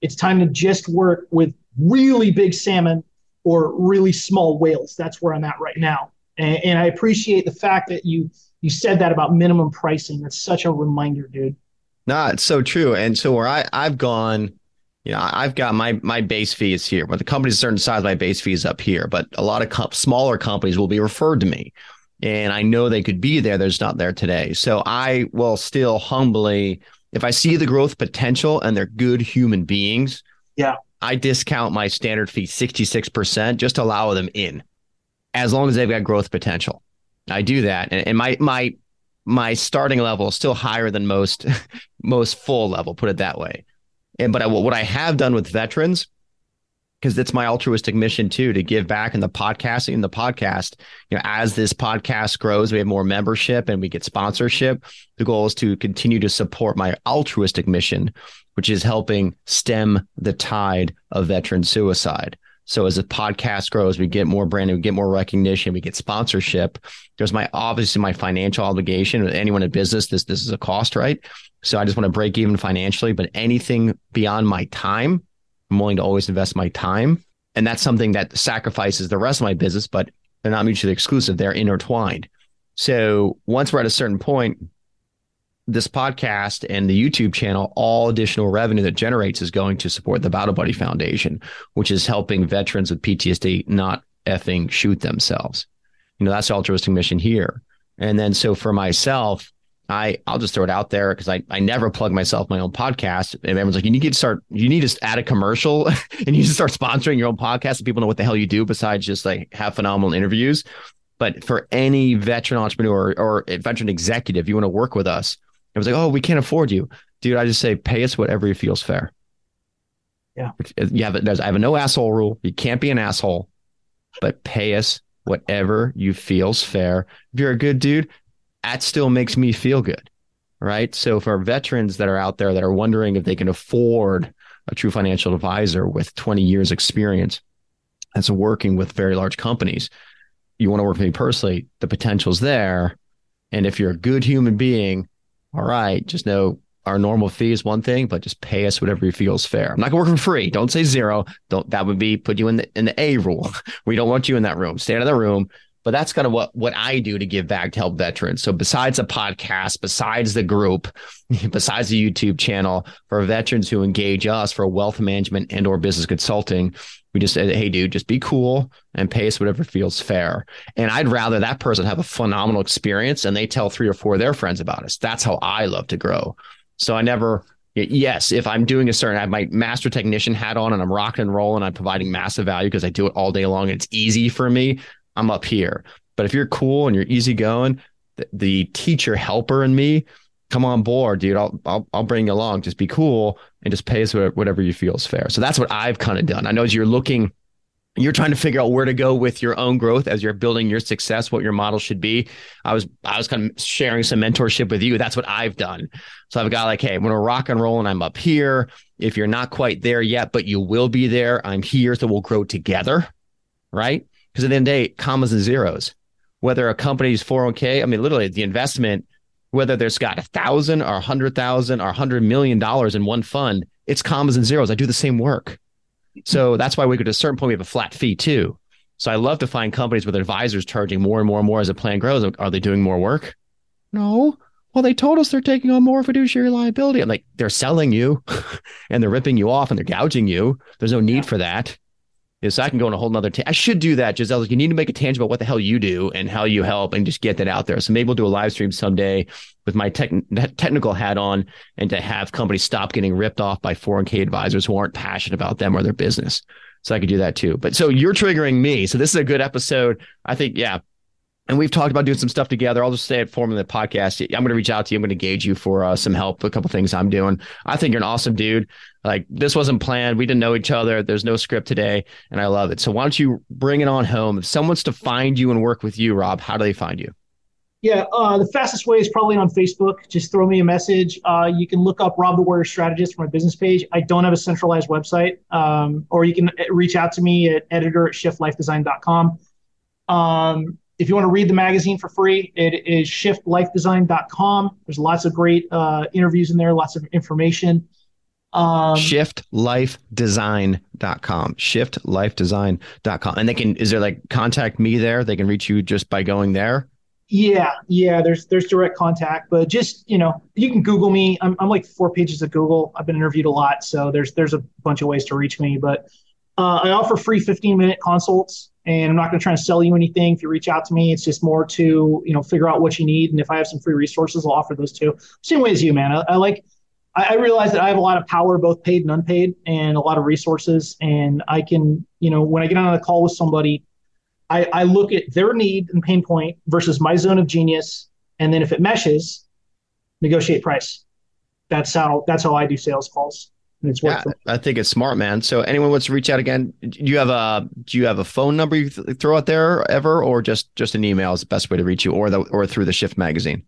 It's time to just work with really big salmon or really small whales. That's where I'm at right now. And, and I appreciate the fact that you you said that about minimum pricing. That's such a reminder, dude. No, it's so true. And so where I I've gone you know, I've got my my base fee is here, but the company's a certain size, my base fee is up here. But a lot of co- smaller companies will be referred to me, and I know they could be there. They're just not there today. So I will still humbly, if I see the growth potential and they're good human beings, yeah, I discount my standard fee sixty six percent just to allow them in, as long as they've got growth potential. I do that, and, and my my my starting level is still higher than most most full level. Put it that way. And but I, what I have done with veterans, because it's my altruistic mission too, to give back in the podcasting in the podcast. You know, as this podcast grows, we have more membership and we get sponsorship. The goal is to continue to support my altruistic mission which is helping stem the tide of veteran suicide. So as the podcast grows, we get more branding, we get more recognition, we get sponsorship. There's my obviously my financial obligation. With anyone in business, this this is a cost, right? So I just want to break even financially. But anything beyond my time, I'm willing to always invest my time, and that's something that sacrifices the rest of my business. But they're not mutually exclusive; they're intertwined. So once we're at a certain point, this podcast and the YouTube channel, all additional revenue that generates is going to support the Battle Buddy Foundation, which is helping veterans with PTSD not effing shoot themselves. You know, that's the altruistic mission here. And then so for myself, I I'll just throw it out there because I, I never plug myself my own podcast. And everyone's like, you need to start, you need to add a commercial and you just start sponsoring your own podcast so people know what the hell you do besides just like have phenomenal interviews. But for any veteran entrepreneur or, or veteran executive, you want to work with us, it was like, oh, we can't afford you, dude. I just say pay us whatever you feels fair. Yeah, you have there's I have a no asshole rule. You can't be an asshole, but pay us whatever you feels fair. If you're a good dude, that still makes me feel good, right? So for veterans that are out there that are wondering if they can afford a true financial advisor with 20 years experience that's working with very large companies, you want to work with me personally, the potential's there. And if you're a good human being all right, just know our normal fee is one thing, but just pay us whatever you feel is fair. I'm not gonna work for free. Don't say zero. Don't that would be put you in the in the A rule. we don't want you in that room. Stay out of the room. But that's kind of what what I do to give back to help veterans. So besides the podcast, besides the group, besides the YouTube channel, for veterans who engage us for wealth management and or business consulting, we just say, hey, dude, just be cool and pay us whatever feels fair. And I'd rather that person have a phenomenal experience and they tell three or four of their friends about us. That's how I love to grow. So I never, yes, if I'm doing a certain, I have my master technician hat on and I'm rocking and rolling, I'm providing massive value because I do it all day long. And it's easy for me. I'm up here. But if you're cool and you're easygoing, the, the teacher helper in me, come on board, dude. I'll, I'll, I'll bring you along. Just be cool and just pay us whatever you feel is fair. So that's what I've kind of done. I know as you're looking, you're trying to figure out where to go with your own growth as you're building your success, what your model should be. I was, I was kind of sharing some mentorship with you. That's what I've done. So I've got like, Hey, going to rock and roll and I'm up here. If you're not quite there yet, but you will be there, I'm here. So we'll grow together. Right. Because at the end of the day, commas and zeros, whether a company's 401k, I mean, literally the investment whether there's got a thousand or a hundred thousand or a hundred million dollars in one fund, it's commas and zeros. I do the same work. So that's why we go to a certain point, we have a flat fee too. So I love to find companies with advisors charging more and more and more as the plan grows. Are they doing more work? No. Well, they told us they're taking on more fiduciary liability. I'm like, they're selling you and they're ripping you off and they're gouging you. There's no need yeah. for that so I can go on a whole nother. Ta- I should do that, Giselle. You need to make a tangent about what the hell you do and how you help, and just get that out there. So maybe we'll do a live stream someday with my tech- technical hat on, and to have companies stop getting ripped off by 401k advisors who aren't passionate about them or their business. So I could do that too. But so you're triggering me. So this is a good episode. I think, yeah, and we've talked about doing some stuff together. I'll just say it for me in the podcast. I'm going to reach out to you. I'm going to engage you for uh, some help, a couple things I'm doing. I think you're an awesome dude. Like this wasn't planned. We didn't know each other. There's no script today, and I love it. So why don't you bring it on home? If someone's to find you and work with you, Rob, how do they find you? Yeah, uh, the fastest way is probably on Facebook. Just throw me a message. Uh, you can look up Rob the Warrior Strategist for my business page. I don't have a centralized website, um, or you can reach out to me at editor at shiftlifedesign.com. Um, if you want to read the magazine for free, it is shiftlifedesign.com. There's lots of great uh, interviews in there, lots of information. Um, shiftlifedesign.com. Shiftlifedesign.com. And they can, is there like contact me there? They can reach you just by going there? Yeah, yeah. There's there's direct contact, but just you know, you can Google me. I'm I'm like four pages of Google. I've been interviewed a lot, so there's there's a bunch of ways to reach me. But uh, I offer free 15 minute consults and I'm not going to try and sell you anything. If you reach out to me, it's just more to you know figure out what you need, and if I have some free resources, I'll offer those too. Same way as you, man. I, I like. I, I realize that I have a lot of power, both paid and unpaid, and a lot of resources, and I can you know when I get on a call with somebody, I, I look at their need and pain point versus my zone of genius, and then if it meshes, negotiate price. That's how that's how I do sales calls it's. Yeah, I think it's smart, man. So anyone wants to reach out again, do you have a do you have a phone number you th- throw out there ever, or just just an email is the best way to reach you, or the or through the Shift magazine?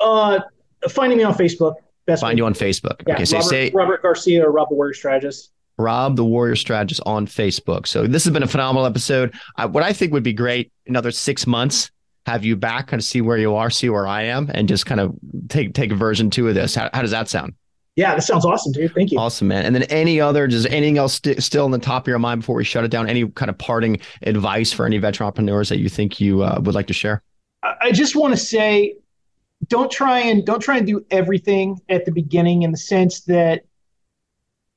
Uh, finding me on Facebook. Best Find way. you on Facebook. Yeah, okay, so Robert, say Robert Garcia or Rob the Warrior Strategist. Rob the Warrior Strategist on Facebook. So this has been a phenomenal episode. I, what I think would be great, another six months, have you back, kind of see where you are, see where I am, and just kind of take take a version two of this. How, how does that sound? Yeah, that sounds awesome, dude. Thank you. Awesome, man. And then any other, just anything else st- still in the top of your mind before we shut it down? Any kind of parting advice for any veteran entrepreneurs that you think you uh, would like to share? I just want to say, don't try and don't try and do everything at the beginning in the sense that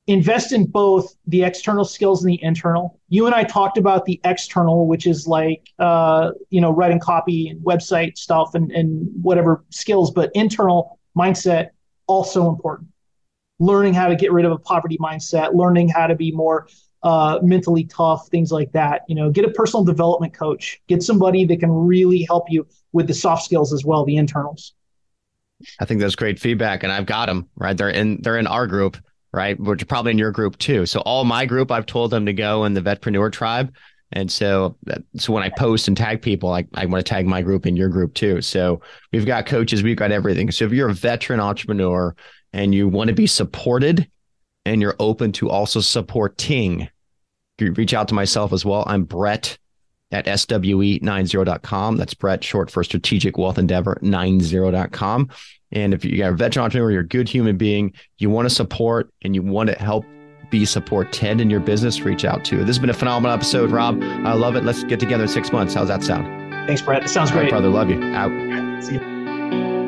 invest in both the external skills and the internal. You and I talked about the external, which is like uh, you know writing copy and website stuff and and whatever skills, but internal mindset also important. Learning how to get rid of a poverty mindset, learning how to be more uh, mentally tough, things like that. You know, get a personal development coach, get somebody that can really help you with the soft skills as well, the internals. I think that's great feedback, and I've got them right. They're in they're in our group, right? Which probably in your group too. So all my group, I've told them to go in the Vetpreneur tribe, and so so when I post and tag people, I I want to tag my group in your group too. So we've got coaches, we've got everything. So if you're a veteran entrepreneur and you want to be supported, and you're open to also supporting, you reach out to myself as well. I'm Brett at SWE90.com. That's Brett, short for Strategic Wealth Endeavor 90.com. And if you're a veteran entrepreneur, you're a good human being, you want to support and you want to help be support 10 in your business, reach out to. This has been a phenomenal episode, Rob. I love it. Let's get together in six months. How's that sound? Thanks, Brett. That sounds All right, great. brother. Love you. Out. See you.